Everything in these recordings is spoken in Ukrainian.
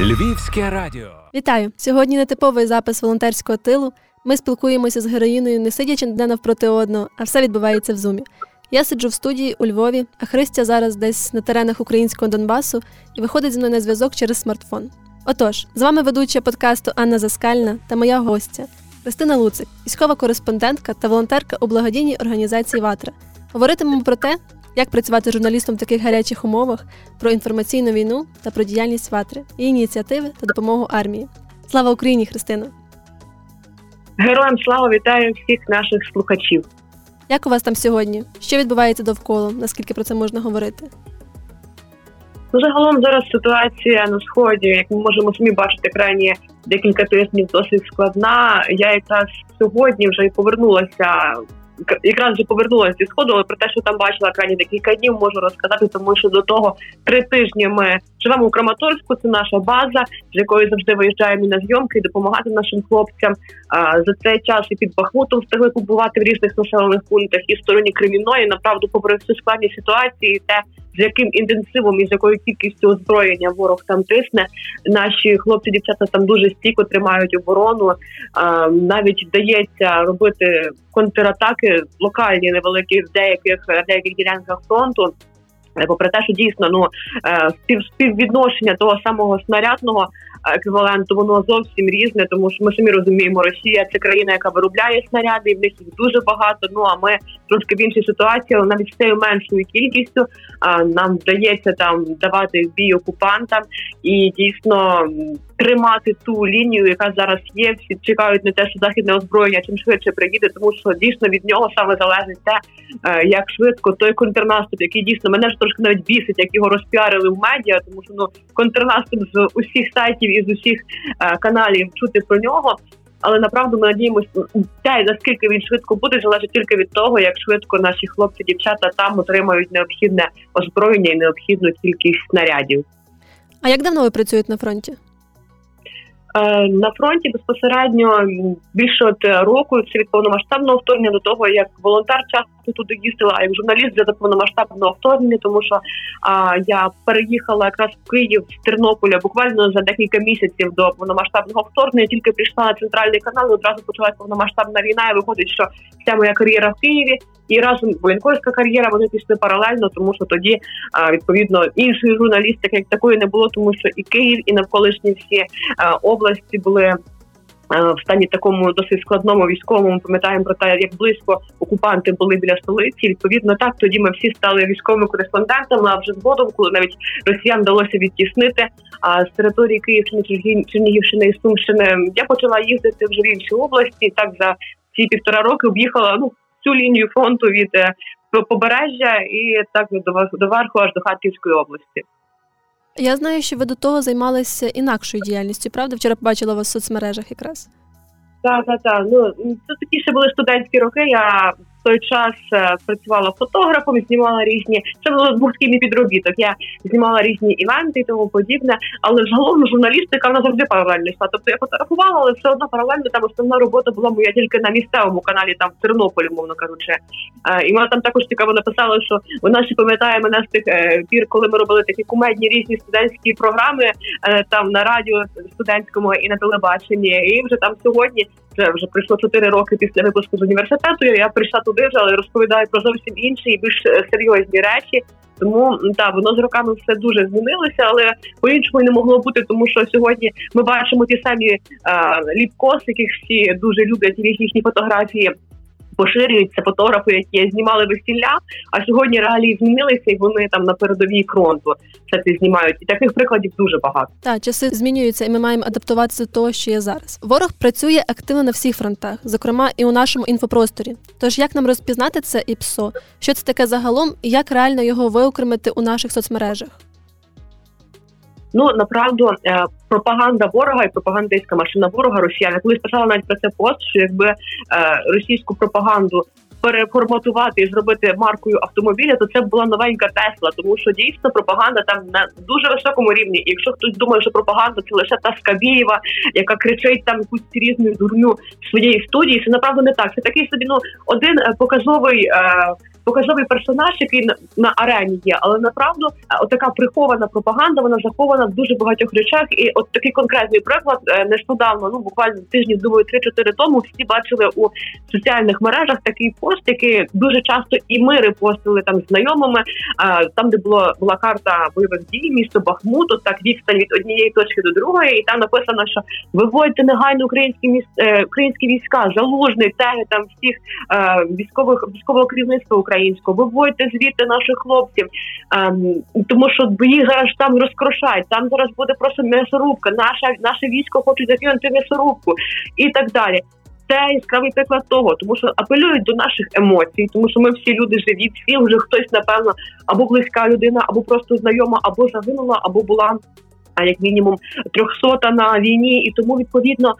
Львівське радіо вітаю сьогодні. Нетиповий запис волонтерського тилу. Ми спілкуємося з героїною, не сидячи не навпроти одного, а все відбувається в зумі. Я сиджу в студії у Львові, а Христя зараз десь на теренах українського Донбасу і виходить зі мною на зв'язок через смартфон. Отож, з вами ведуча подкасту Анна Заскальна та моя гостя Христина Луцик, військова кореспондентка та волонтерка у благодійній організації Ватра. Говоритимемо про те, як працювати журналістом в таких гарячих умовах, про інформаційну війну та про діяльність Ватри, її ініціативи та допомогу армії. Слава Україні, Христино! Героям слава вітаю всіх наших слухачів. Як у вас там сьогодні? Що відбувається довкола? Наскільки про це можна говорити? Ну, загалом зараз ситуація на сході, як ми можемо самі бачити, крайні декілька тижнів досить складна. Я якраз сьогодні вже й повернулася якраз вже повернулася зі сходу, але про те, що там бачила крайні декілька днів, можу розказати, тому що до того три тижні ми живемо у Краматорську. Це наша база, з якої завжди виїжджаємо на зйомки і допомагати нашим хлопцям. За цей час і під Бахмутом встигли побувати в різних населених пунктах і в стороні Кремінної. Направду, попри всю складні ситуації, те з яким інтенсивом і з якою кількістю озброєння ворог там тисне. Наші хлопці, дівчата там дуже стійко тримають оборону. Навіть вдається робити контратаки локальні, невеликі в деяких деяких ділянках фронту. Попри те, що дійсно ну е, спів співвідношення того самого снарядного еквіваленту, воно зовсім різне, тому що ми самі розуміємо, Росія це країна, яка виробляє снаряди, і в них їх дуже багато. Ну а ми трошки в іншій ситуації, але навіть з цією меншою кількістю нам вдається там давати бій окупантам і дійсно тримати ту лінію, яка зараз є. Всі чекають на те, що західне озброєння чим швидше приїде, тому що дійсно від нього саме залежить те, е, як швидко той контрнаступ, який дійсно мене ж трошки навіть бісить, як його розпіарили в медіа, тому що ну контрнаступ з усіх сайтів і з усіх е, каналів чути про нього. Але направду ми надіємося, те наскільки він швидко буде, залежить тільки від того, як швидко наші хлопці, дівчата там отримають необхідне озброєння і необхідну кількість снарядів. А як давно ви працюєте на фронті? Е, на фронті безпосередньо більше от року це від повномасштабного вторгнення до того, як волонтер часто туди їздила, як журналіст для повномасштабного вторгнення, тому що а, я переїхала якраз в Київ з Тернополя буквально за декілька місяців до повномасштабного вторгнення. Тільки прийшла на центральний канал. і Одразу почалась повномасштабна війна. і Виходить, що вся моя кар'єра в Києві і разом воєнкорська кар'єра вони пішли паралельно, тому що тоді відповідно іншої журналістики як такої не було, тому що і Київ, і навколишні всі області були. В стані такому досить складному військовому пам'ятаємо про те, як близько окупанти були біля столиці. Відповідно, так тоді ми всі стали військовими кореспондентами. А вже згодом, коли навіть росіян вдалося відтіснити а з території Київщини, Чернігівщини і Сумщини, я почала їздити вже в інші області. Так за ці півтора роки об'їхала ну всю лінію фронту від е, побережжя і так до верху аж до Харківської області. Я знаю, що ви до того займалися інакшою діяльністю, правда? Вчора побачила вас в соцмережах якраз. Так, так, так. Ну це такі ще були студентські роки. Я той час е, працювала фотографом, знімала різні. Це було такий підробіток. Я знімала різні івенти і тому подібне. Але загалом журналістика вона завжди паралельно йшла. Тобто я фотографувала, але все одно паралельно там основна робота була моя тільки на місцевому каналі, там в Тернополі, мовно кажучи. Е, і вона там також цікаво написала, що вона ще пам'ятає мене з тих е, пір, коли ми робили такі кумедні різні студентські програми там на радіо студентському і на телебаченні. І вже там сьогодні це вже пройшло 4 роки після випуску з університету. Я прийшла туди вже, але розповідаю про зовсім інші і більш е, серйозні речі. Тому так, воно з роками все дуже змінилося, але по іншому не могло бути, тому що сьогодні ми бачимо ті самі е, ліпкос, яких всі дуже люблять їхні фотографії поширюються фотографи, які знімали весілля. А сьогодні реалії змінилися, і вони там на передовій фронту все це знімають. І таких прикладів дуже багато. Так, часи змінюються, і ми маємо адаптуватися до того, що є зараз. Ворог працює активно на всіх фронтах, зокрема і у нашому інфопросторі. Тож як нам розпізнати це і ПСО? Що це таке загалом, і як реально його виокремити у наших соцмережах? Ну направду е, пропаганда ворога і пропагандистська машина ворога росіяни. Коли писала навіть про це пост, що якби е, російську пропаганду переформатувати і зробити маркою автомобіля, то це була новенька Тесла, тому що дійсно пропаганда там на дуже високому рівні. І якщо хтось думає, що пропаганда це лише та Скабєєва, яка кричить там якусь різну дурню своєї студії, це направду не так. Це такий собі ну один е, показовий персонаж, який на, арені є, але направду отака прихована пропаганда, вона захована в дуже багатьох речах. І от такий конкретний приклад нещодавно, ну буквально тижнів, думаю, 3-4 тому всі бачили у соціальних мережах такий пост, який дуже часто і ми репостили там знайомими. Там, де було була карта бойових дій, місто Бахмуту, так відстань від однієї точки до другої, і там написано, що виводьте негайно українські міст е, українські війська, залужний теги там всіх е, військових військового керівництва українського, виводьте звідти наших хлопців, ем, тому що їх зараз там розкрошають. Там зараз буде просто м'ясорубка. Наша наше військо хочуть закинути м'ясорубку. І так далі. Це яскравий приклад того, тому що апелюють до наших емоцій, тому що ми всі люди живі, всі вже хтось, напевно, або близька людина, або просто знайома, або загинула, або була як мінімум трьохсота на війні, і тому відповідно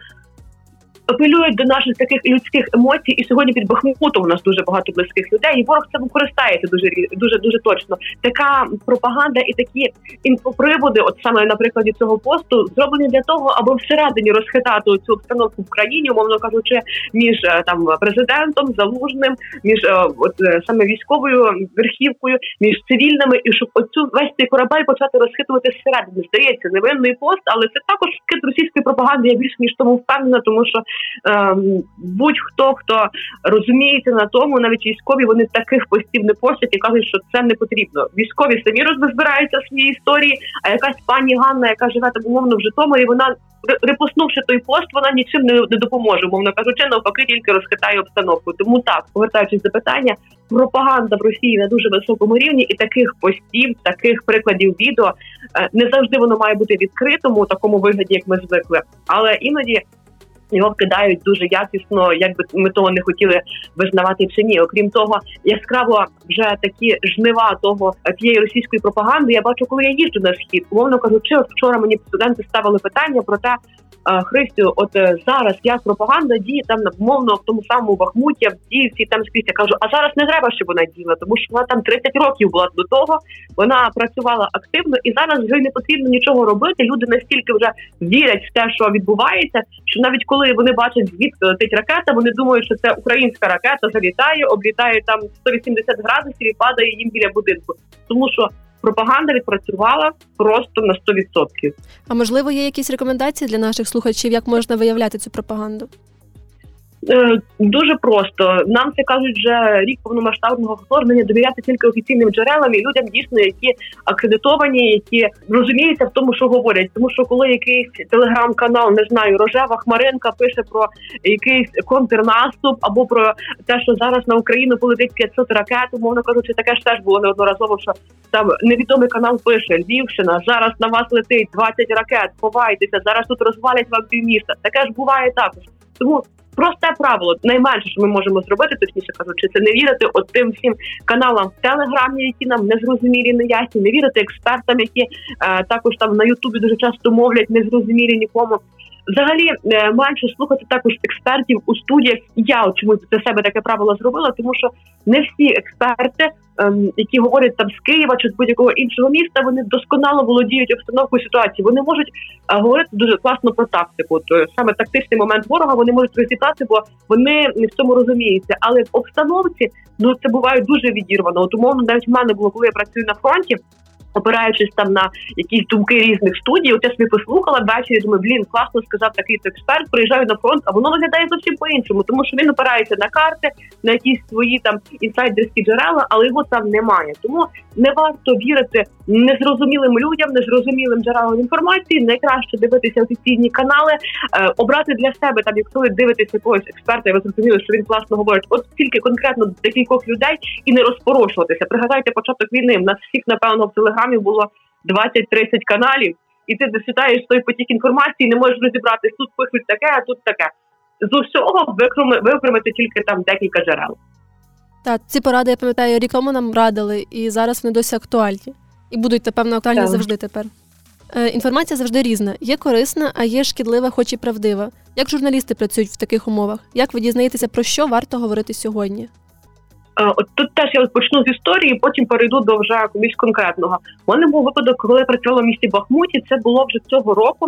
апелюють до наших таких людських емоцій, і сьогодні під Бахмутом у нас дуже багато близьких людей. І ворог цим користається дуже дуже дуже точно. Така пропаганда і такі інфоприводи, от саме на прикладі цього посту, зроблені для того, аби всередині розхитати цю обстановку в країні, умовно кажучи, між е, там президентом, залужним, між е, от е, саме військовою верхівкою, між цивільними, і щоб оцю весь цей корабель почати розхитувати зсередини. Здається, невинний пост, але це також кит російської пропаганди. Я більш ніж тому впевнена, тому що будь-хто хто розуміється на тому, навіть військові вони таких постів не постять і кажуть, що це не потрібно. Військові самі розбираються в своїй історії. А якась пані Ганна, яка живе там умовно в Житомирі, вона репоснувши той пост, вона нічим не, не допоможе. Умовно кажучи, навпаки, тільки розхитає обстановку. Тому так, повертаючись до питання, пропаганда в Росії на дуже високому рівні, і таких постів, таких прикладів відео е, не завжди воно має бути відкритому у такому вигляді, як ми звикли, але іноді його вкидають дуже якісно, як би ми того не хотіли визнавати чи ні. Окрім того, яскраво вже такі жнива того тієї російської пропаганди. Я бачу, коли я їжджу на схід. Умовно кажучи, от вчора мені студенти ставили питання про те, Христю, от е, зараз як пропаганда діє там мовно в тому самому Бахмуті, в Діївці, там скрізь я кажу, а зараз не треба, щоб вона діла, тому що вона там 30 років була до того. Вона працювала активно і зараз вже не потрібно нічого робити. Люди настільки вже вірять в те, що відбувається, що навіть коли вони бачать звідки летить ракета, вони думають, що це українська ракета залітає, облітає там 180 градусів і падає їм біля будинку, тому що пропаганда відпрацювала просто на 100%. А можливо, є якісь рекомендації для наших слухачів, як можна виявляти цю пропаганду? Е, дуже просто нам це кажуть вже рік повномасштабного вторгнення довіряти тільки офіційним джерелам і людям дійсно, які акредитовані, які розуміються в тому, що говорять. Тому що коли якийсь телеграм-канал не знаю, рожева хмаринка пише про якийсь контрнаступ або про те, що зараз на Україну полетить 500 ракет, умовно кажучи, таке ж теж було неодноразово. Що там невідомий канал пише Львівщина, зараз на вас летить 20 ракет. Ховайтеся, зараз тут розвалять вам півміста. Таке ж буває також. Тому просте правило найменше, що ми можемо зробити, точніше кажучи, це не вірити от всім каналам в телеграмі, які нам не зрозумілі, не ясні, не вірити експертам, які е, також там на Ютубі дуже часто мовлять незрозумілі нікому. Взагалі е, менше слухати також експертів у студіях. Я чомусь для себе таке правило зробила, тому що не всі експерти, ем, які говорять там з Києва чи з будь-якого іншого міста, вони досконало володіють обстановкою ситуації. Вони можуть е, говорити дуже класно про тактику. То саме тактичний момент ворога вони можуть розібрати, бо вони не в цьому розуміються. Але в обстановці ну це буває дуже відірвано. От умовно навіть в мене було, коли я працюю на фронті опираючись там на якісь думки різних студій, от я собі послухала ввечері, думаю, блін, класно сказав такий експерт, приїжджаю на фронт, а воно виглядає зовсім по-іншому, тому що він опирається на карти, на якісь свої там інсайдерські джерела, але його там немає. Тому не варто вірити незрозумілим людям, незрозумілим джерелам інформації. Найкраще дивитися офіційні канали, е, обрати для себе там, якщо ви дивитесь якогось експерта, і ви зрозуміли, що він класно говорить, от тільки конкретно декількох людей і не розпорошуватися. Пригадайте початок війни. У нас всіх напевно в телеграм телеграмі було 20-30 каналів, і ти досвітаєш той потік інформації, не можеш розібратись. Тут пишуть таке, а тут таке. З усього викремити тільки там декілька джерел. Так, ці поради я пам'ятаю, рік тому нам радили, і зараз вони досі актуальні. І будуть, напевно, актуальні так. завжди тепер. Е, Інформація завжди різна. Є корисна, а є шкідлива, хоч і правдива. Як журналісти працюють в таких умовах? Як ви дізнаєтеся, про що варто говорити сьогодні? От тут теж я почну з історії, потім перейду до вже комусь конкретного. У мене був випадок, коли я працювала в місті Бахмуті. Це було вже цього року.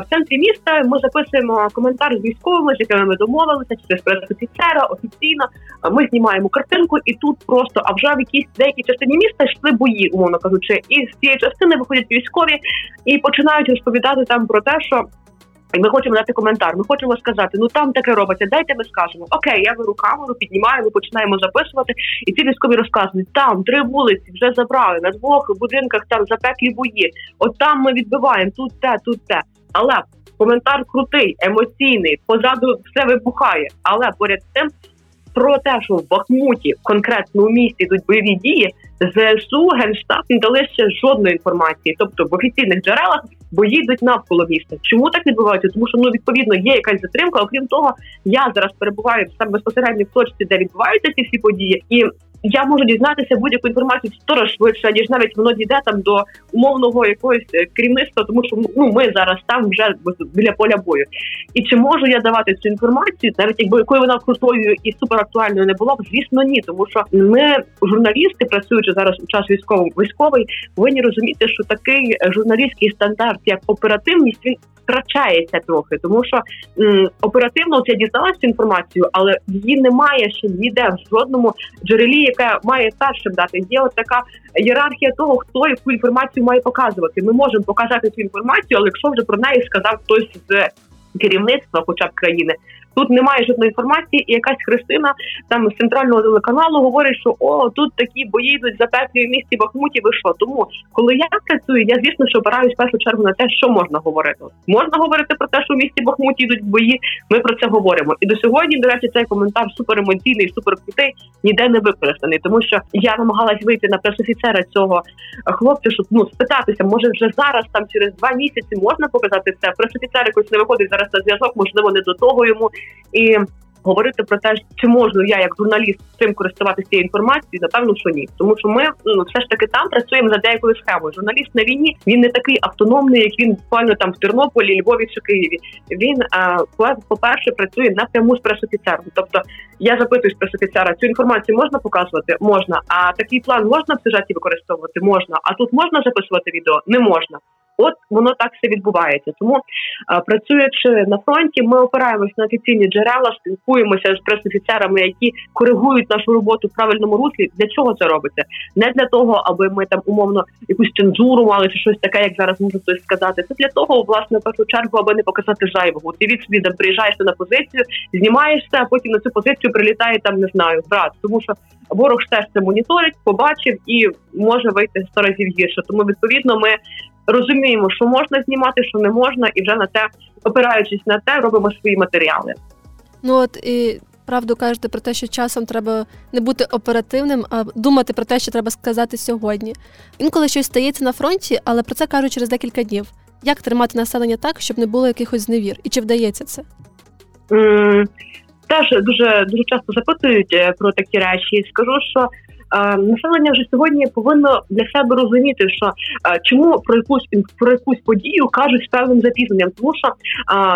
В центрі міста ми записуємо коментар з військовими, з якими ми домовилися, через прес-офіцера офіційно. Ми знімаємо картинку, і тут просто а вже в якійсь деякій частині міста йшли бої, умовно кажучи, і з цієї частини виходять військові і починають розповідати там про те, що і ми хочемо дати коментар. Ми хочемо сказати, ну там таке робиться. Дайте ми скажемо. Окей, я беру камеру, піднімаю, ми починаємо записувати. І ці військові розказують, там три вулиці вже забрали на двох будинках. Там запеклі бої. От там ми відбиваємо тут те, тут те. Але коментар крутий, емоційний, позаду все вибухає. Але поряд з тим про те, що в Бахмуті конкретно у місті йдуть бойові дії, ЗСУ генштаб не дали ще жодної інформації, тобто в офіційних джерелах бої йдуть навколо міста. Чому так відбувається? Тому що ну відповідно є якась затримка. Окрім того, я зараз перебуваю саме безпосередньо в точці, де відбуваються ці всі події, і я можу дізнатися будь-яку інформацію сто швидше, ніж навіть воно дійде там до умовного якогось е, керівництва, тому що ну ми зараз там вже біля поля бою. І чи можу я давати цю інформацію, навіть якби якою вона крутою і суперактуальною не була б, звісно, ні, тому що ми, журналісти, працюючи зараз у час військовий військовий, повинні розуміти, що такий журналістський стандарт, як оперативність, він втрачається трохи, тому що м, оперативно я дізналася інформацію, але її немає ще ніде в жодному джерелі, яке має старшим дати. Є от така ієрархія того, хто яку інформацію має показувати. Ми можемо показати цю інформацію, але якщо вже про неї сказав хтось з керівництва, хоча б країни, Тут немає жодної інформації, і якась Христина там з центрального телеканалу говорить, що о, тут такі бої йдуть запеклі в місті Бахмуті. Ви? Тому коли я працюю, я звісно, що опираюсь в першу чергу на те, що можна говорити. Можна говорити про те, що в місті Бахмуті йдуть бої. Ми про це говоримо. І до сьогодні, до речі, цей коментар суперемоційний, суперкрутий, ніде не використаний, тому що я намагалась вийти на пресофіцера цього хлопця, щоб ну спитатися, може вже зараз, там через два місяці можна показати це. Пресофіцер якось не виходить зараз на зв'язок, можливо, не до того йому і говорити про те, чи можу я як журналіст цим користуватися цією інформацією, напевно, що ні, тому що ми ну все ж таки там працюємо за деякою схемою. Журналіст на війні він не такий автономний, як він буквально там в Тернополі, Львові чи Києві. Він по перше працює напряму з пресофіцером. Тобто я запитую пресофіцера, цю інформацію можна показувати? Можна. А такий план можна в сюжеті використовувати? Можна. А тут можна записувати відео? Не можна. От воно так все відбувається. Тому працюючи на фронті, ми опираємось на офіційні джерела, спілкуємося з пресофіцерами, які коригують нашу роботу в правильному руслі. Для чого це робиться? Не для того, аби ми там умовно якусь цензуру мали чи щось таке, як зараз може хтось сказати. Це для того, власне, в першу чергу, аби не показати зайвого. Ти від собі там приїжджаєш на позицію, знімаєшся, а потім на цю позицію прилітає там, не знаю, брат. Тому що ворог теж це моніторить, побачив і може вийти сто разів гірше. Тому відповідно ми розуміємо, що можна знімати, що не можна, і вже на те, опираючись на те, робимо свої матеріали. Ну от і правду кажете про те, що часом треба не бути оперативним, а думати про те, що треба сказати сьогодні. Інколи щось стається на фронті, але про це кажуть через декілька днів. Як тримати населення так, щоб не було якихось зневір? І чи вдається це? Mm, теж дуже дуже часто запитують е, про такі речі. Скажу, що населення вже сьогодні повинно для себе розуміти, що чому про якусь про якусь подію кажуть з певним запізненням, тому що,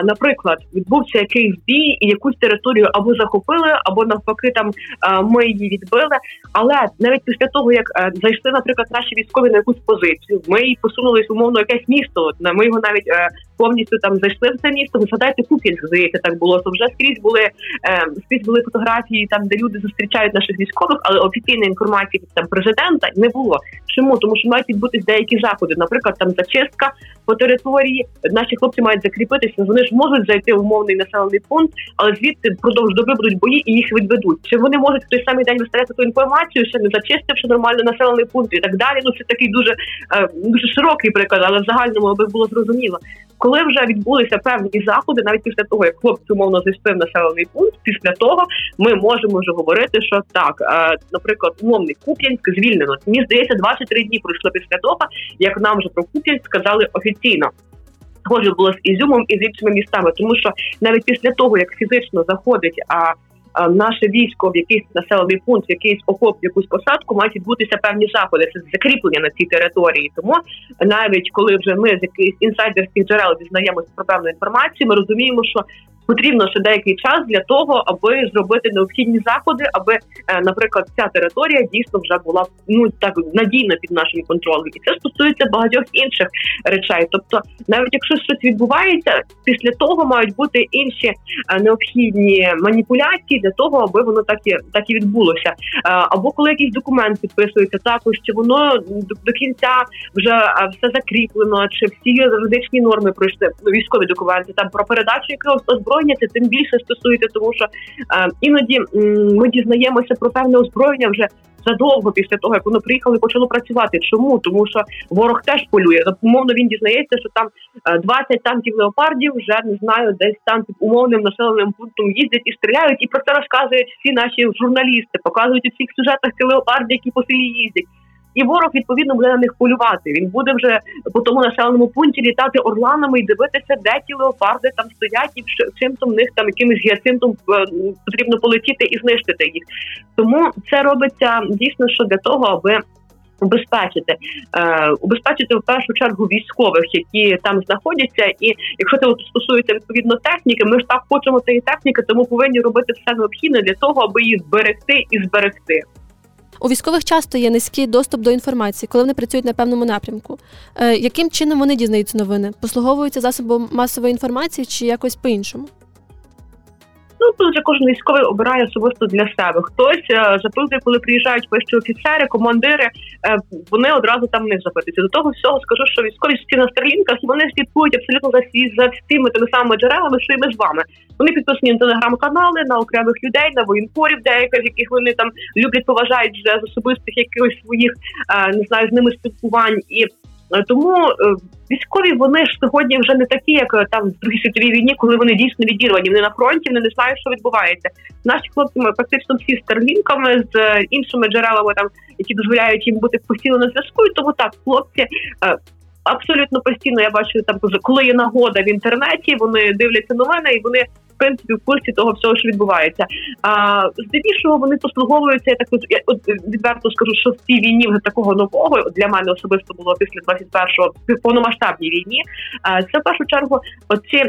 наприклад, відбувся якийсь бій, і якусь територію або захопили, або навпаки, там ми її відбили. Але навіть після того, як е, зайшли, наприклад, наші військові на якусь позицію, ми і посунулись умовно якесь місто. Ми його навіть е, повністю там зайшли в це місто. Ви згадайте здається, так було. То вже скрізь були е, скрізь були фотографії, там де люди зустрічають наших військових, але офіційна інформації від там президента не було. Чому тому, що мають відбутись деякі заходи, наприклад, там зачистка по території. Наші хлопці мають закріпитися. Вони ж можуть зайти в умовний населений пункт, але звідти впродовж доби будуть бої і їх відведуть. Чи вони можуть в той самий день виставляти ту інформацію, ще не зачистивши нормально населений пункт і так далі? Ну це такий дуже е, дуже широкий приклад, але в загальному аби було зрозуміло коли вже відбулися певні заходи, навіть після того як хлопці умовно зайшли в населений пункт, після того ми можемо вже говорити, що так, е, наприклад, умовний Куп'янськ звільнено. Мені здається, 23 дні пройшло після того, як нам вже про Куп'янськ сказали офіційно. Схоже було з Ізюмом і з іншими містами, тому що навіть після того як фізично заходить а наше військо в якийсь населений пункт, в якийсь окоп, в якусь посадку мають відбутися певні заходи. Це закріплення на цій території. Тому навіть коли вже ми з якихось інсайдерських джерел дізнаємося про певну інформацію, ми розуміємо, що потрібно ще деякий час для того, аби зробити необхідні заходи, аби, е, наприклад, ця територія дійсно вже була ну так надійно під нашим контролем, і це стосується багатьох інших речей. Тобто, навіть якщо щось відбувається, після того мають бути інші е, необхідні маніпуляції для того, аби воно так і так і відбулося. Е, або коли якийсь документ підписується, також чи воно до, до кінця вже все закріплено, чи всі юридичні норми пройшли військові документи там про передачу якогось озброєння, це тим більше стосується, тому що е, іноді ми дізнаємося про певне озброєння вже задовго після того, як воно приїхало почало працювати. Чому тому, що ворог теж полює? Умовно він дізнається, що там 20 е, танків леопардів вже не знаю, десь там під умовним населеним пунктом їздять і стріляють, і про це розказують всі наші журналісти, показують у всіх сюжетах ці леопарди, які по селі їздять і ворог відповідно буде на них полювати. Він буде вже по тому населеному пункті літати орланами і дивитися, де ті леопарди там стоять, і чим там них там якимось гіацинтом е, потрібно полетіти і знищити їх. Тому це робиться дійсно що для того, аби Убезпечити, е, убезпечити в першу чергу військових, які там знаходяться, і якщо це стосується відповідно техніки, ми ж так хочемо цієї техніки, тому повинні робити все необхідне для того, аби її зберегти і зберегти. У військових часто є низький доступ до інформації, коли вони працюють на певному напрямку. Е, Яким чином вони дізнаються новини? Послуговуються засобом масової інформації чи якось по-іншому? Ну тут вже кожен військовий обирає особисто для себе. Хтось е, запитує, коли приїжджають вищі офіцери, командири. Е, вони одразу там не запитуються. До того всього скажу, що військові всі на старлінках вони слідкують абсолютно за всі за всіми тими самими джерелами, що і ми з вами. Вони підписані на телеграм-канали, на окремих людей, на воєнкорів, деяких яких вони там люблять, поважають вже з особистих якихось своїх е, не знаю з ними спілкувань і. Тому Військові вони ж сьогодні вже не такі, як е, там в другій світовій війні, коли вони дійсно відірвані. Вони на фронті, вони не знають, що відбувається. Наші хлопці практично всі старлінками з е, іншими джерелами, там які дозволяють їм бути постійно на зв'язку. І Тому так, хлопці. Е, абсолютно постійно я бачу там, коли є нагода в інтернеті, вони дивляться новини і вони принципі в курсі того всього, що відбувається. А здебільшого вони послуговуються. Я так я от відверто скажу, що в цій війні вже такого нового для мене особисто було після 21-го повномасштабній війні. А це в першу чергу оці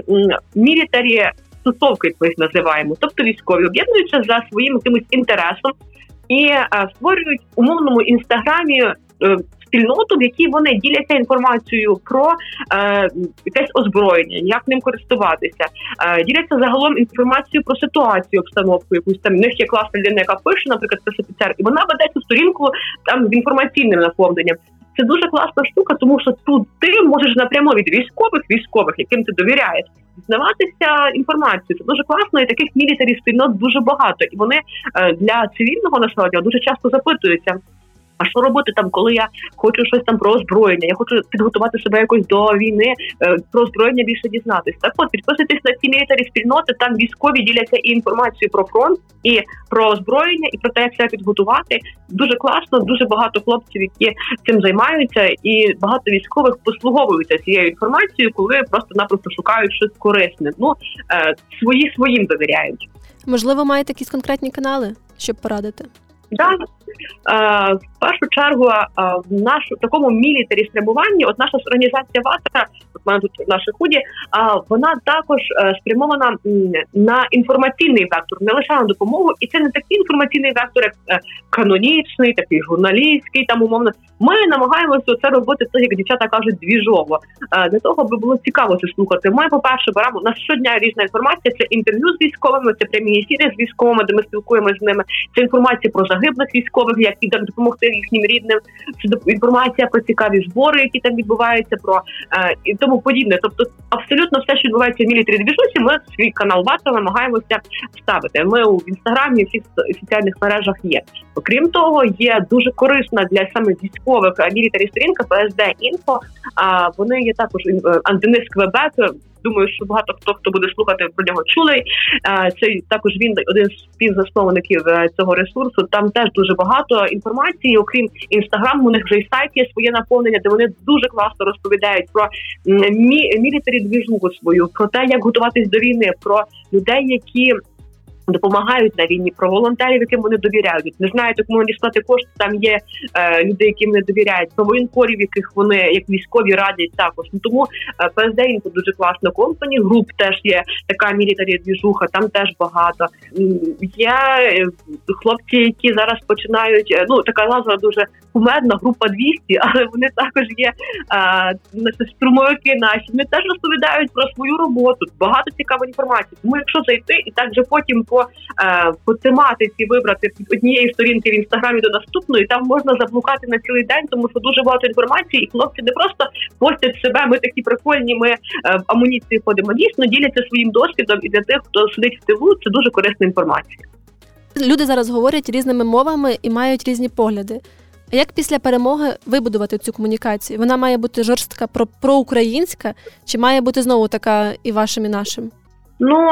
мілітарі стосовки, як ми їх називаємо, тобто військові об'єднуються за своїм якимось інтересом і а, створюють умовному інстаграмі. Спільноту, в якій вони діляться інформацією про е, якесь озброєння, як ним користуватися, е, діляться загалом інформацією про ситуацію, обстановку якусь там в них є класна людина, яка пише, наприклад, спецофіцер, і вона веде цю сторінку там з інформаційним наповненням. Це дуже класна штука, тому що тут ти можеш напряму від військових військових, яким ти довіряєш, дізнаватися інформацію. Це дуже класно, і таких мілітарів спільнот дуже багато, і вони е, для цивільного населення дуже часто запитуються. А що робити там, коли я хочу щось там про озброєння? Я хочу підготувати себе якось до війни, е, про озброєння більше дізнатись. Так от підписуйтесь на ці мілітарі спільноти. Там військові діляться і інформацією про фронт, і про озброєння, і про те, як себе підготувати. Дуже класно, дуже багато хлопців, які цим займаються, і багато військових послуговуються цією інформацією, коли просто-напросто шукають щось корисне. Ну е, свої своїм довіряють. Можливо, маєте якісь конкретні канали, щоб порадити. Да. Е, в першу чергу е, в нашому такому мілітарі спрямуванні, от наша організація ВАТРА, от мене тут в нашій худі, е, вона також спрямована на інформаційний вектор, не лише на допомогу, і це не такий інформаційний вектор, як канонічний, такий журналістський, там умовно. Ми намагаємося це робити, так як дівчата кажуть, двіжово для того, аби було цікаво це слухати. Ми, по перше, беремо на щодня різна інформація. Це інтерв'ю з військовими, це прямі ефіри з військовими, де ми спілкуємося з ними. Це інформація про загиблих військових, як і допомогти їхнім рідним. Інформація про цікаві збори, які там відбуваються, про е, і тому подібне. Тобто, абсолютно все, що відбувається в мілітарі двіжусі, ми свій канал Вата намагаємося ставити. Ми у інстаграмі всіх соціальних мережах є. Окрім того, є дуже корисна для саме військових мілітарі сторінка ПСД інфо. Вони є також е, Антенис Квебек думаю, що багато хто хто буде слухати про нього чули. Е, це також він один з співзасновників е, цього ресурсу. Там теж дуже багато інформації. Окрім інстаграму, у них вже й сайт є своє наповнення, де вони дуже класно розповідають про мі- мілітарі двіжугу свою, про те, як готуватись до війни, про людей, які допомагають на війні, про волонтерів, яким вони довіряють. Не знають, як можна дістати кошти. Там є е, люди, яким не довіряють, про воєнкорів, яких вони як військові радять також. Ну тому е, ПСД інфо дуже класна компанія. Груп теж є така мілітарі двіжуха, там теж багато. Є е, хлопці, які зараз починають. Е, ну така назва дуже кумедна, група 200, але вони також є е, струмовики наші. Вони теж розповідають про свою роботу. Багато цікавої інформації. Тому якщо зайти і так же потім по е, по тематиці вибрати від однієї сторінки в інстаграмі до наступної, там можна заблукати на цілий день, тому що дуже багато інформації, і хлопці не просто постять себе. Ми такі прикольні. Ми е, в амуніції ходимо. Дійсно діляться своїм досвідом і для тих, хто сидить в тилу, це дуже корисна інформація. Люди зараз говорять різними мовами і мають різні погляди. А як після перемоги вибудувати цю комунікацію? Вона має бути жорстка про проукраїнська, чи має бути знову така і вашим, і нашим? Ну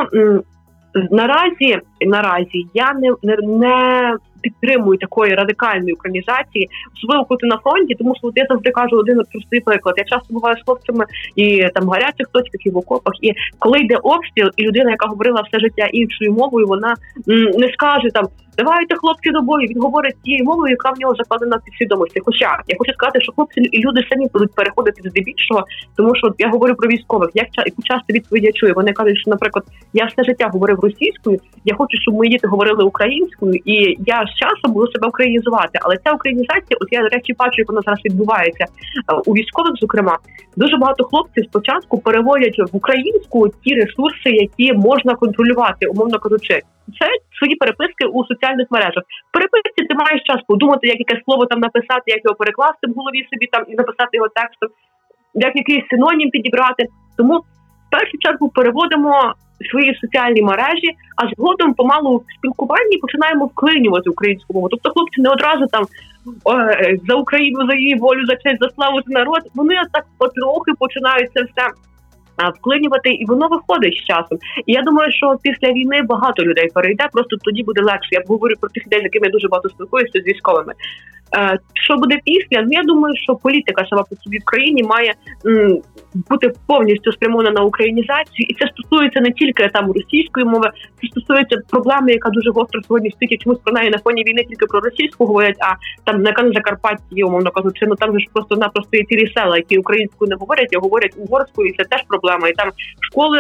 Наразі наразі я не не, не підтримую такої радикальної українізації, особливо коли ти на фронті, тому що я завжди кажу один простий приклад. Я часто буваю з хлопцями і там гарячих точках, і в окопах. І коли йде обстріл, і людина, яка говорила все життя іншою мовою, вона м, не скаже там давайте хлопці до бою. Він говорить тією мовою, яка в нього закладена в підсвідомості. Хоча я хочу сказати, що хлопці і люди самі будуть переходити здебільшого, тому що я говорю про військових. Як яку часто відповідь я чую? Вони кажуть, що, наприклад, я все життя говорив російською. Я хочу, щоб мої діти говорили українською, і я з часом буду себе українізувати. Але ця українізація, от я до речі, бачу, як вона зараз відбувається е, у військових. Зокрема, дуже багато хлопців спочатку переводять в українську ті ресурси, які можна контролювати, умовно кажучи. Це свої переписки у соціальних мережах. В переписці ти маєш час подумати, як якесь слово там написати, як його перекласти в голові собі там і написати його текстом, як якийсь синонім підібрати. Тому в першу чергу переводимо свої соціальні мережі, а згодом помалу в спілкуванні починаємо вклинювати українську мову. Тобто хлопці не одразу там за Україну, за її волю, за честь, за славу за народ. Вони так потрохи починають це все. Вклинювати і воно виходить з часом. І я думаю, що після війни багато людей перейде. Просто тоді буде легше. Я говорю про тих людей, з якими я дуже багато спілкуюся з військовими. Е, що буде після? Ну я думаю, що політика сама по собі в країні має бути повністю спрямована на українізацію, і це стосується не тільки там російської мови, це стосується проблеми, яка дуже гостро сьогодні стоїть. Чомусь про неї на фоні війни тільки про російську говорять. А там на Закарпатті, умовно кажучи, ну там же ж просто напросто є цілі села, які українською не говорять, а говорять угорською, і це теж проблема. І там школи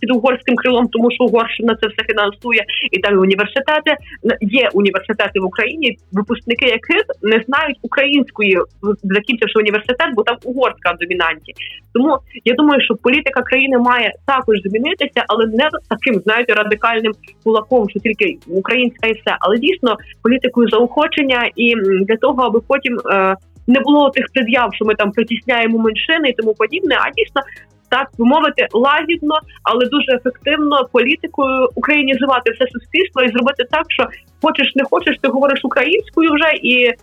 під угорським крилом, тому що Угорщина це все фінансує, і там університети є університети в Україні, випускники яких не знають української, закінчивши університет, бо там угорська домінанті. Тому я думаю, що політика країни має також змінитися, але не таким знаєте радикальним кулаком, що тільки українська і все, але дійсно політикою заохочення і для того, аби потім. Е, не було тих пред'яв, що ми там притісняємо меншини і тому подібне, а дійсно так би мовити, лагідно, але дуже ефективно політикою українізувати все суспільство і зробити так, що хочеш не хочеш, ти говориш українською вже і е,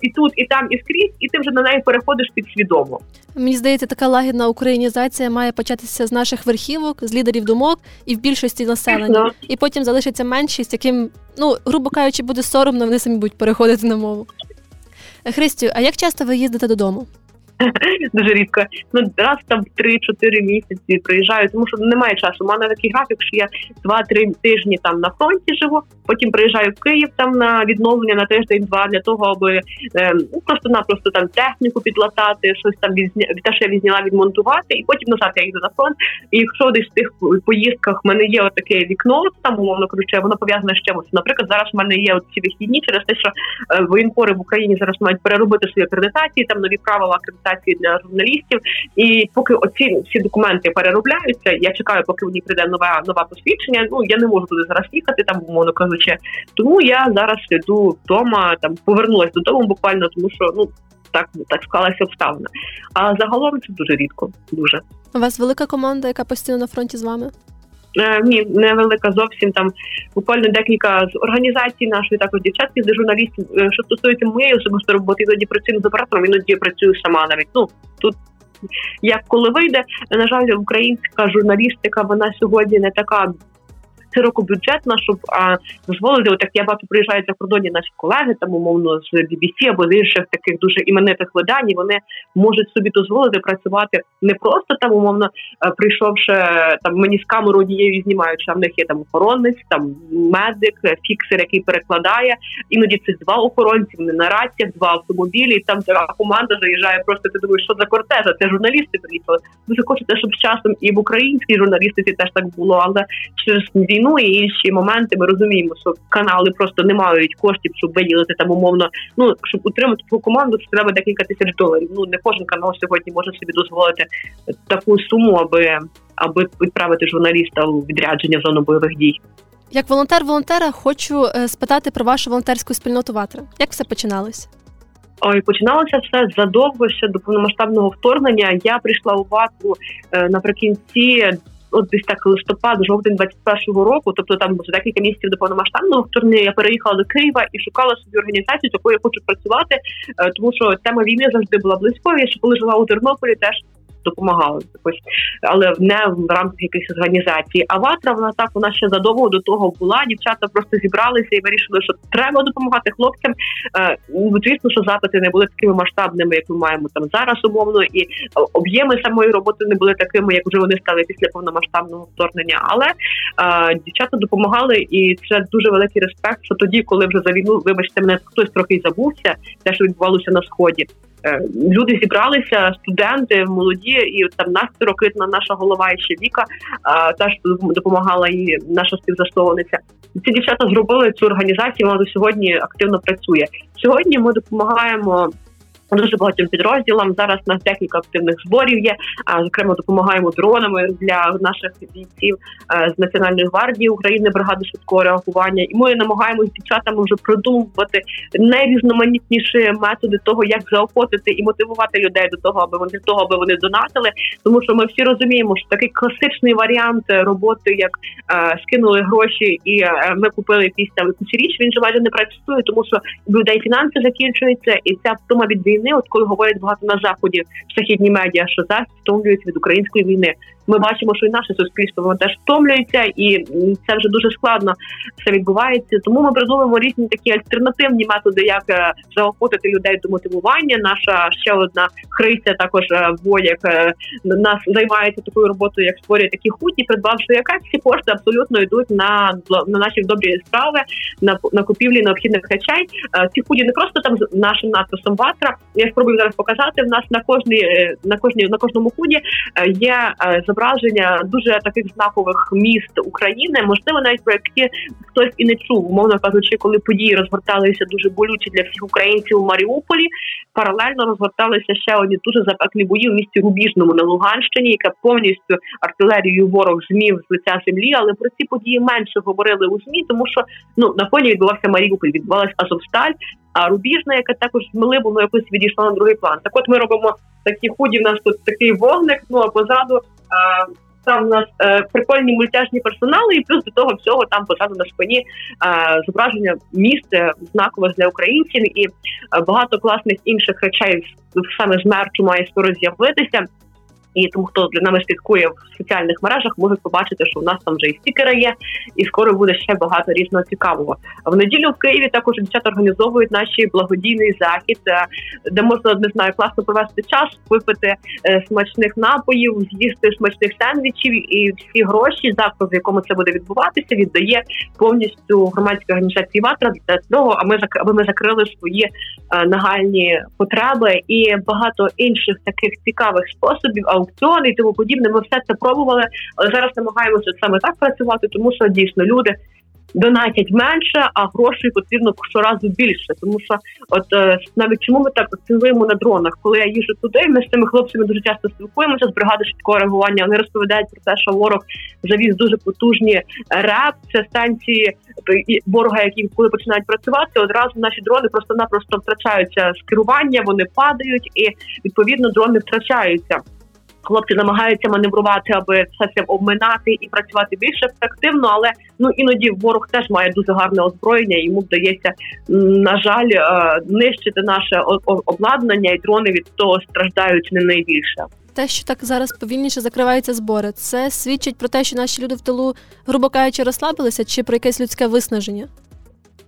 і тут, і там, і скрізь, і ти вже на неї переходиш підсвідомо. Мені здається, така лагідна українізація має початися з наших верхівок, з лідерів думок і в більшості населення, і потім залишиться меншість, яким ну грубо кажучи, буде соромно, вони самі будуть переходити на мову. Христю, а як часто ви їздите додому? дуже рідко. Ну раз там в 3-4 місяці приїжджаю, тому що немає часу. У мене такий графік, що я 2-3 тижні там на фронті живу. Потім приїжджаю в Київ там на відновлення на тиждень-два для того, аби е, ну просто-напросто там техніку підлатати, щось там відзня... те, що я відзняла, відмонтувати, і потім назад я їду на фронт. І якщо десь в тих поїздках в мене є таке вікно, там умовно кажучи, воно пов'язане з чимось. Наприклад, зараз в мене є ці вихідні через те, що е, воєнкори в Україні зараз мають переробити свої акредитації, там нові правила акредитації презентації для журналістів. І поки оці всі документи переробляються, я чекаю, поки мені прийде нове нове посвідчення. Ну я не можу туди зараз їхати, там умовно кажучи. Тому я зараз йду вдома, там повернулася додому буквально, тому що ну. Так так склалася обставина. А загалом це дуже рідко. Дуже у вас велика команда, яка постійно на фронті з вами? Е, ні, невелика зовсім там буквально декілька з організацій нашої також дівчатки з журналістів. Е, що стосується моєї особистої роботи, іноді працюю з оператором, іноді працюю сама навіть. Ну тут як коли вийде, на жаль, українська журналістика вона сьогодні не така широкобюджетна, щоб а, дозволити, от я бачу, приїжджають за кордоні наші колеги, там умовно з BBC або з інших таких дуже іменитих видань, і вони можуть собі дозволити працювати не просто там, умовно прийшовши там мені з камеру однією знімаючи, а в них є там охоронець, там медик, фіксер, який перекладає. Іноді це два охоронці, вони на раціях, два автомобілі, і там така команда заїжджає. Просто ти думаєш, що за кортежа? Це журналісти приїхали. Дуже хочете, щоб з часом і в українській журналістиці теж так було, але через війну і інші моменти ми розуміємо, що канали просто не мають коштів, щоб виділити там умовно. Ну щоб утримати таку команду, це треба декілька тисяч доларів. Ну не кожен канал сьогодні може собі дозволити таку суму, аби аби відправити журналіста у відрядження в зону бойових дій. Як волонтер волонтера хочу е, спитати про вашу волонтерську спільноту Ватра. Як все починалось? Ой, починалося все задовго ще до повномасштабного вторгнення. Я прийшла у ватру е, наприкінці. От десь так листопад, жовтень 21-го року, тобто там за декілька місяців до повномасштабного вторгнення я переїхала до Києва і шукала собі організацію, з якою я хочу працювати, е, тому що тема війни завжди була близькою. Я ще коли жила у Тернополі, теж допомагали якось, але не в рамках якихось організацій. А ватра вона так вона ще задовго до того була. Дівчата просто зібралися і вирішили, що треба допомагати хлопцям. Е, ну, звісно, що запити не були такими масштабними, як ми маємо там зараз умовно, і об'єми самої роботи не були такими, як вже вони стали після повномасштабного вторгнення. Але е, дівчата допомагали, і це дуже великий респект. Що тоді, коли вже за війну, вибачте, мене хтось трохи забувся, те, що відбувалося на сході. Е, люди зібралися, студенти молоді, і там Настя Рокитна, наша голова і ще Віка теж допомагала і наша співзасновниця. Ці дівчата зробили цю організацію. Вона до сьогодні активно працює. Сьогодні ми допомагаємо дуже багатьом підрозділам. Зараз у нас декілька активних зборів є. Зокрема, допомагаємо дронами для наших бійців з національної гвардії України, бригади швидкого реагування. І ми намагаємося дівчатами вже продумувати найрізноманітніші методи того, як заохотити і мотивувати людей до того, аби вони того, аби вони донатили. Тому що ми всі розуміємо, що такий класичний варіант роботи, як е, скинули гроші, і е, ми купили якісь там річ. Він же майже не працює, тому що людей фінанси закінчуються, і ця втома від війни війни, от коли говорять багато на заході в західні медіа, що зараз втомлюється від української війни. Ми бачимо, що і наше суспільство воно теж втомлюється, і це вже дуже складно все відбувається. Тому ми придумуємо різні такі альтернативні методи, як е, заохотити людей до мотивування. Наша ще одна хриця, також вояк е, нас займається такою роботою, як створює такі худі, придбавши якась ці кошти абсолютно йдуть на на наші добрі справи, на на купівлі необхідних речей. Е, ці худі не просто там з нашим надписом ватра. Я спробую зараз показати. В нас на кожній на кожній на кожному худі є зображення дуже таких знакових міст України, можливо, навіть про які хтось і не чув, умовно кажучи, коли події розгорталися дуже болючі для всіх українців у Маріуполі. Паралельно розгорталися ще одні дуже запеклі бої в місті Рубіжному на Луганщині, яка повністю артилерією ворог змів з лиця землі. Але про ці події менше говорили у змі, тому що ну на фоні відбувався Маріуполь, відбувалася Азовсталь. А Рубіжна, яка також змили, воно якось відійшла на другий план. Так, от ми робимо такі худі. В нас тут такий вогник. Ну а позаду там у нас е, прикольні мультяшні персонали, і плюс до того всього там позаду на спині е, зображення місце знакове для українців і е, багато класних інших речей саме з мерчу має скоро з'явитися. І тому, хто для нами слідкує в соціальних мережах, можуть побачити, що у нас там вже і стікери є, і скоро буде ще багато різного цікавого. В неділю в Києві також дівчата організовують наші благодійний захід, е, де можна не знаю, класно провести час, випити е, смачних напоїв, з'їсти смачних сендвічів, і всі гроші, заклад, в якому це буде відбуватися, віддає повністю громадська організація Ватра для того, а ми аби ми закрили свої е, нагальні потреби і багато інших таких цікавих способів аукціони і тому подібне. Ми все це пробували, але зараз намагаємося саме так працювати, тому що дійсно люди. Донатять менше, а грошей потрібно щоразу більше. Тому що, от е, навіть чому ми так акцентуємо на дронах, коли я їжу туди, ми з цими хлопцями дуже часто спілкуємося з бригади швидкого реагування. Вони розповідають про те, що ворог завіз дуже потужні РЕП, це станції ворога, які коли починають працювати, одразу наші дрони просто-напросто втрачаються з керування, вони падають, і відповідно дрони втрачаються. Хлопці намагаються маневрувати, аби все це обминати і працювати більш ефективно, але ну іноді ворог теж має дуже гарне озброєння. Йому вдається на жаль е, нищити наше обладнання, і дрони від того страждають не найбільше. Те, що так зараз повільніше закриваються збори, це свідчить про те, що наші люди в тилу, грубо кажучи, розслабилися, чи про якесь людське виснаження?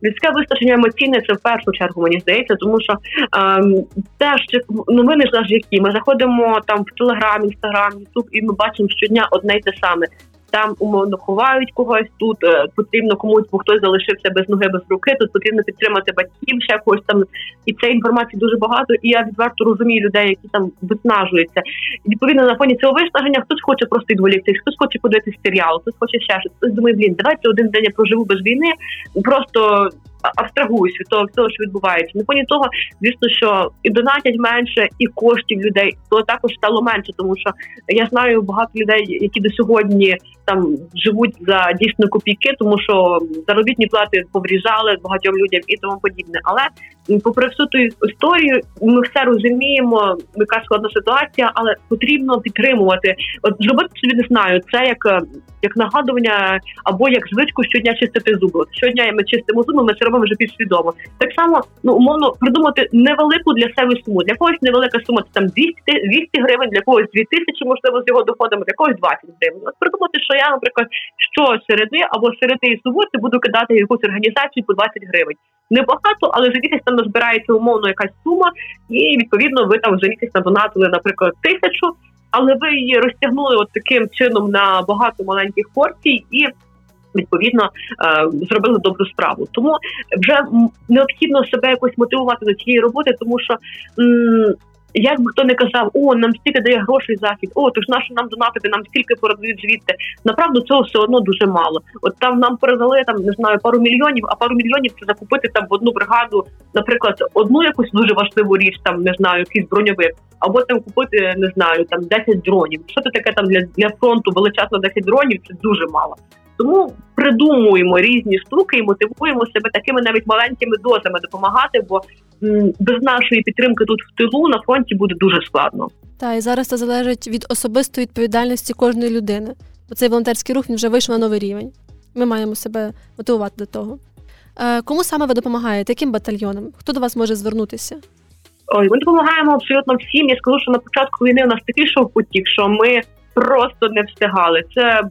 Людське вистачення емоційне це в першу чергу мені здається, тому що ем, теж новини ж які ми заходимо там в телеграм, інстаграм, ютуб, і ми бачимо щодня одне й те саме там умовно ховають когось. Тут е, потрібно комусь, бо хтось залишився без ноги, без руки. Тут потрібно підтримати батьків, ще когось там. І цієї інформації дуже багато. І я відверто розумію людей, які там виснажуються. І відповідно на фоні цього виснаження хтось хоче просто відволіктись, хтось хоче подивитися серіал, хтось хоче ще щось. Хтось думає, блін, давайте один день я проживу без війни. Просто абстрагуюсь від того, того, що відбувається. На фоні того, звісно, що і донатять менше, і коштів людей то також стало менше, тому що я знаю багато людей, які до сьогодні там живуть за дійсно копійки, тому що заробітні плати повріжали багатьом людям і тому подібне. Але попри всю ту історію, ми все розуміємо, яка складна ситуація, але потрібно підтримувати. От зробити собі не знаю, це як як нагадування або як звичку щодня чистити зуби. Щодня ми чистимо зуби, ми це робимо вже підсвідомо. Так само ну умовно придумати невелику для себе суму. Для когось невелика сума це там 200, 200 гривень, для когось 2000, можливо, з його доходами, для когось 20 гривень. От придумати, що я, наприклад, щосереди або середи і суботи буду кидати якусь організацію по 20 гривень. Небагато, але за місяць там назбирається умовно якась сума, і відповідно ви там за місяць надонатили, наприклад, тисячу, але ви її розтягнули от таким чином на багато маленьких порцій і. Відповідно, е, зробили добру справу, тому вже необхідно себе якось мотивувати до цієї роботи, тому що як би хто не казав, о, нам стільки дає грошей захід, о, то ж нащо нам донатити, нам стільки передають звідти. Направду цього все одно дуже мало. От там нам передали там не знаю пару мільйонів, а пару мільйонів це закупити там в одну бригаду, наприклад, одну якусь дуже важливу річ, там не знаю, якийсь броньовик, або там купити не знаю, там 10 дронів. Що це таке там для для фронту величезно 10 дронів? Це дуже мало. Тому придумуємо різні штуки і мотивуємо себе такими навіть маленькими дозами допомагати, бо без нашої підтримки тут в тилу на фронті буде дуже складно. Та і зараз це залежить від особистої відповідальності кожної людини. Бо цей волонтерський рух він вже вийшов на новий рівень. Ми маємо себе мотивувати до того. Е, Кому саме ви допомагаєте? Яким батальйонам? Хто до вас може звернутися? Ой, ми допомагаємо абсолютно всім. Я скажу, що на початку війни у нас такий шов потік, що ми просто не встигали. Це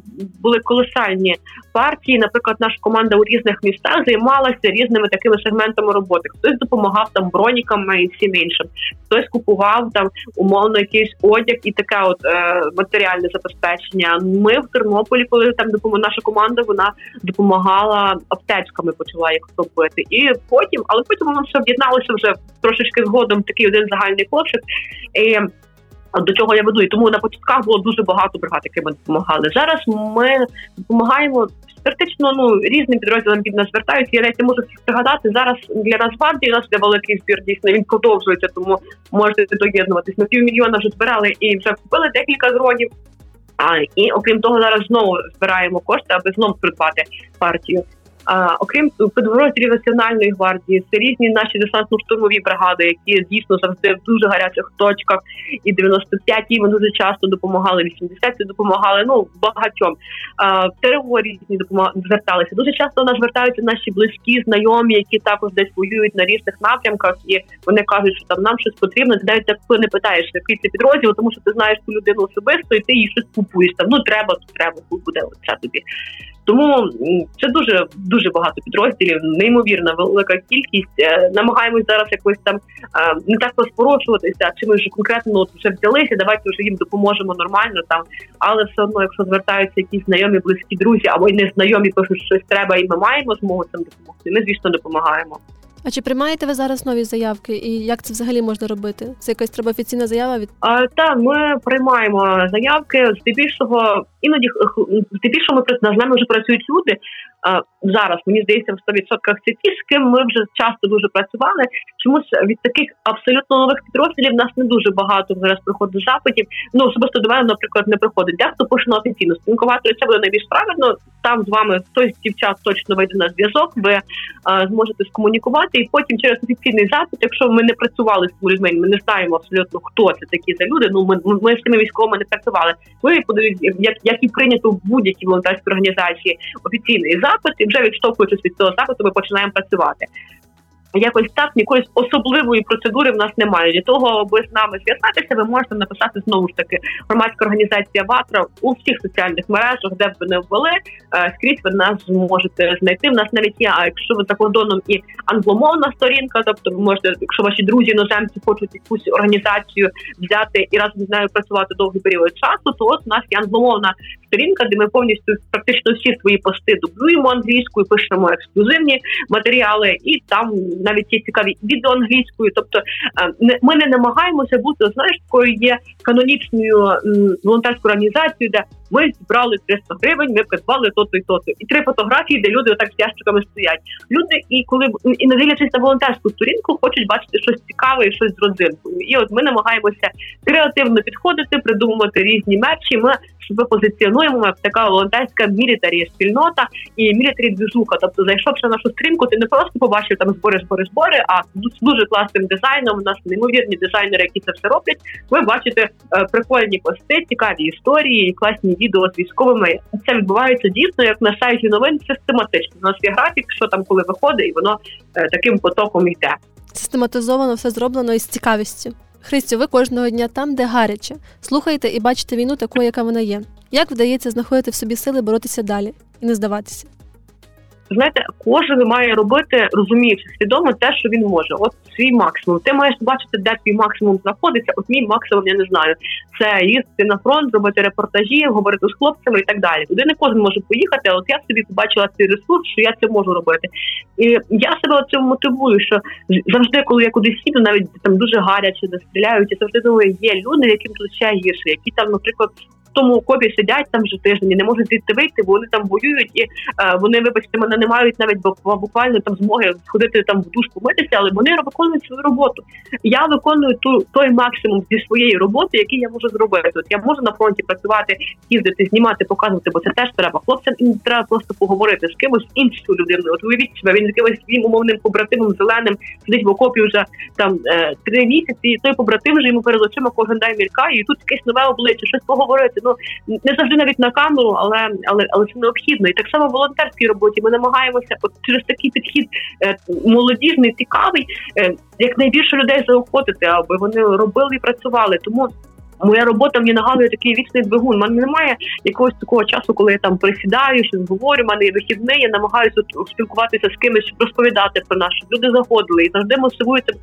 були колосальні партії. Наприклад, наша команда у різних містах займалася різними такими сегментами роботи. Хтось допомагав там броніками і всім іншим, хтось купував там умовно якийсь одяг і таке, от е, матеріальне забезпечення. Ми в Тернополі, коли там наша команда, вона допомагала аптечками, почала їх робити. І потім, але потім воно все об'єдналося вже трошечки згодом. Такий один загальний кошик. І до чого я веду. І тому на початках було дуже багато бригад, якими допомагали. Зараз ми допомагаємо практично ну різним підрозділам від нас звертаються. Я навіть не можу пригадати. Зараз для Нацгвардії у нас є великий збір. Дійсно він продовжується, тому можете доєднуватись. Ми півмільйона вже збирали і вже купили декілька дронів. А і окрім того, зараз знову збираємо кошти, аби знову придбати партію. А, Окрім підрозділів національної гвардії, це різні наші десантно-штурмові бригади, які дійсно завжди в дуже гарячих точках. І 95-ті вони дуже часто допомагали, 80-ті допомагали. Ну багатьом а, ТРО різні допомагали зверталися. Дуже часто нас звертаються наші близькі, знайомі, які також десь воюють на різних напрямках, і вони кажуть, що там нам щось потрібно. Ти навіть ти не питаєш, який це підрозділ, тому що ти знаєш ту людину особисто, і ти їй щось купуєш. Там ну треба, то треба, буде це тобі. Тому це дуже дуже багато підрозділів, неймовірна велика кількість. Е, намагаємось зараз якось там е, не так розпорошуватися, чи ми вже конкретно от вже взялися. Давайте вже їм допоможемо нормально там. Але все одно, якщо звертаються якісь знайомі, близькі друзі або й незнайомі, пишуть що щось треба, і ми маємо змогу цим допомогти. Ми звісно допомагаємо. А чи приймаєте ви зараз нові заявки, і як це взагалі можна робити? Це якась треба офіційна заява від а, та Ми приймаємо заявки здебільшого, іноді здебільшого ми з нами вже працюють люди, зараз мені здається в 100% це ті, з ким ми вже часто дуже працювали. Чомусь від таких абсолютно нових підрозділів нас не дуже багато зараз приходить запитів. Ну особисто до мене, наприклад, не приходить. Дехто пише на офіційно спілкувати це буде найбільш правильно. Там з вами хтось дівчат точно вийде на зв'язок. Ви а, зможете скомунікувати, і потім через офіційний запит, якщо ми не працювали з людьми, ми не знаємо абсолютно хто це такі за люди. Ну ми ми з цими військовими не працювали. Ви подивіться, як як і прийнято в будь-якій волонтерській організації офіційний запит запит, і вже відштовхуючись від цього запиту, ми починаємо працювати. Якось так якоїсь особливої процедури в нас немає. Для того, аби з нами зв'язатися, ви можете написати знову ж таки громадська організація Ватра у всіх соціальних мережах, де б ви не ввели, е, скрізь ви нас зможете знайти. В нас навіть є. А якщо ви за кордоном і англомовна сторінка, тобто ви можете, якщо ваші друзі іноземці хочуть якусь організацію взяти і разом з нею працювати довгий період часу, то от у нас є англомовна сторінка, де ми повністю практично всі свої пости дублюємо англійською, пишемо ексклюзивні матеріали, і там навіть є цікаві відео англійською. Тобто е, ми не намагаємося бути знаєш, такою є канонічною волонтерською організацією, де ми зібрали 300 гривень, ми придбали то-то і то-то. і три фотографії, де люди отак з ящиками стоять. Люди, і коли і не дивлячись на волонтерську сторінку, хочуть бачити щось цікаве і щось з родзинкою. І от ми намагаємося креативно підходити, придумувати різні мерчі. Ми себе позиціонуємо як така волонтерська мілітарі спільнота і мілітарі движуха. Тобто, зайшовши на нашу стрімку, ти не просто побачив там збори, збори, а з дуже класним дизайном. У нас неймовірні дизайнери, які це все роблять. Ви бачите е, прикольні пости, цікаві історії, класні відео з військовими. Це відбувається дійсно як на сайті новин систематично. У нас є графік, що там коли виходить, і воно е, таким потоком йде. Систематизовано все зроблено із цікавістю. Христю, ви кожного дня там, де гаряче. Слухайте і бачите війну такою, яка вона є. Як вдається знаходити в собі сили боротися далі і не здаватися? Знаєте, кожен має робити, розуміючи свідомо те, що він може. От свій максимум. Ти маєш бачити, де твій максимум знаходиться. От мій максимум, я не знаю. Це їздити на фронт, робити репортажі, говорити з хлопцями і так далі. Туди не кожен може поїхати. От я собі побачила цей ресурс, що я це можу робити. І я себе цьому мотивую, що завжди, коли я кудись їду, навіть там дуже гаряче, де стріляють, я завжди думаю, є люди, яким тут ще гірше, які там, наприклад тому окопі сидять там вже тиждень не можуть звідти вийти, бо вони там воюють і е, вони, вибачте, мене не мають навіть буквально там змоги сходити там в душ помитися, але вони виконують свою роботу. Я виконую ту той максимум зі своєї роботи, який я можу зробити. От я можу на фронті працювати, їздити, знімати, показувати, бо це теж треба. Хлопцям і треба просто поговорити з кимось іншою людиною. От уявіть себе, він з якимось своїм умовним побратимом зеленим сидить в окопі вже там е, три місяці. і Той побратим вже йому перед очима кожен день міркає, і тут якесь нове обличчя, щось поговорити ну не завжди навіть на камеру, але але але це необхідно. І так само в волонтерській роботі ми намагаємося от через такий підхід е, молодіжний, цікавий, е, як найбільше людей заохотити, аби вони робили і працювали. Тому Моя робота мені нагадує такий вічний двигун. У мене немає якогось такого часу, коли я там присідаю, щось говорю. У мене є вихідний, я намагаюся спілкуватися з кимось, розповідати про нас, щоб люди заходили і завжди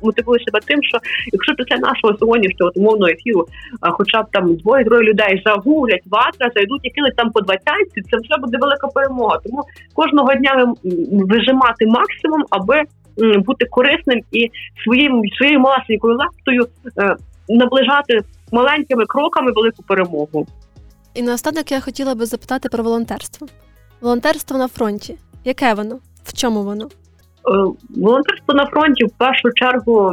мотивую себе тим, що якщо після нашого сьогоднішнього умовного ефіру, хоча б там двоє-троє людей загуглять ватра, зайдуть і там по двадцятці, це вже буде велика перемога. Тому кожного дня вижимати максимум, аби бути корисним і своїм своєю малесенькою лаптою е, наближати маленькими кроками велику перемогу. І наостанок я хотіла би запитати про волонтерство. Волонтерство на фронті. Яке воно? В чому воно? Е, волонтерство на фронті в першу чергу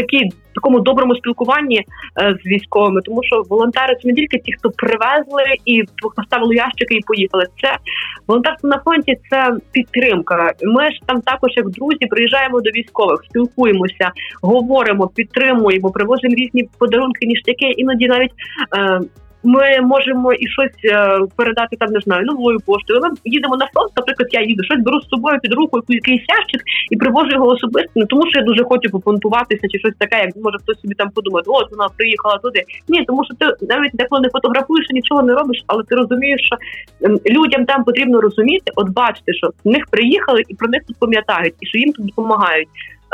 такі такому доброму спілкуванні е, з військовими, тому що волонтери це не тільки ті, хто привезли і поставили ящики і поїхали. Це волонтерство на фронті, це підтримка. Ми ж там також, як друзі, приїжджаємо до військових, спілкуємося, говоримо, підтримуємо, привозимо різні подарунки, ніж таке, іноді навіть. Ми можемо і щось е, передати там, не знаю, новою поштою. Ми їдемо на фронт, наприклад, я їду, щось беру з собою під руку, якийсь ящик і привожу його особисто, не тому що я дуже хочу попонтуватися чи щось таке, як може хтось собі там подумати, от вона приїхала туди. Ні, тому що ти навіть деколи не фотографуєш і нічого не робиш, але ти розумієш, що ем, людям там потрібно розуміти, от бачити, що в них приїхали і про них тут пам'ятають, і що їм тут допомагають.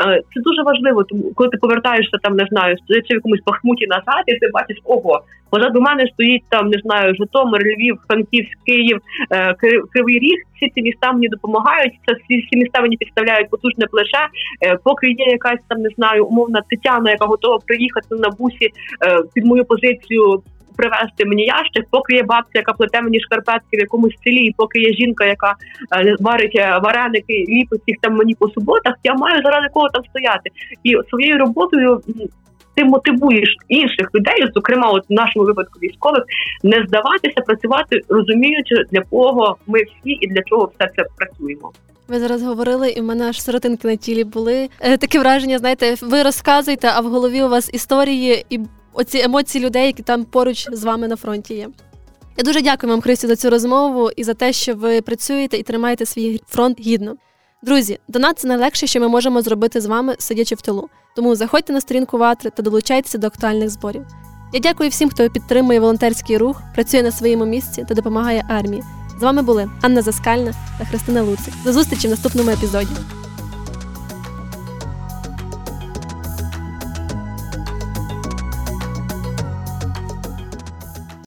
Е, це дуже важливо, тому коли ти повертаєшся там, не знаю, стоїть в якомусь Бахмуті назад, і ти бачиш, ого, позаду мене стоїть там, не знаю, Житомир, Львів, Франківськ, Київ, е, Кривий Ріг. Всі ці міста мені допомагають. Це всі, всі міста мені підставляють потужне плече. Е, поки є якась там, не знаю, умовна Тетяна, яка готова приїхати на бусі під мою позицію привезти мені ящик, поки є бабця, яка плете мені шкарпетки в якомусь селі, і поки є жінка, яка е, варить е, вареники, ліпить їх там мені по суботах, я маю заради кого там стояти. І своєю роботою ти мотивуєш інших людей, зокрема, от в нашому випадку військових, не здаватися, працювати, розуміючи для кого ми всі і для чого все це працюємо. Ви зараз говорили, і в мене аж сиротинки на тілі були. Е, таке враження, знаєте, ви розказуєте, а в голові у вас історії і оці емоції людей, які там поруч з вами на фронті є. Я дуже дякую вам, Христі, за цю розмову і за те, що ви працюєте і тримаєте свій фронт гідно. Друзі, донат це найлегше, що ми можемо зробити з вами, сидячи в тилу. Тому заходьте на сторінку Ватри та долучайтеся до актуальних зборів. Я дякую всім, хто підтримує волонтерський рух, працює на своєму місці та допомагає армії. З вами були Анна Заскальна та Христина Луцик. До зустрічі в наступному епізоді.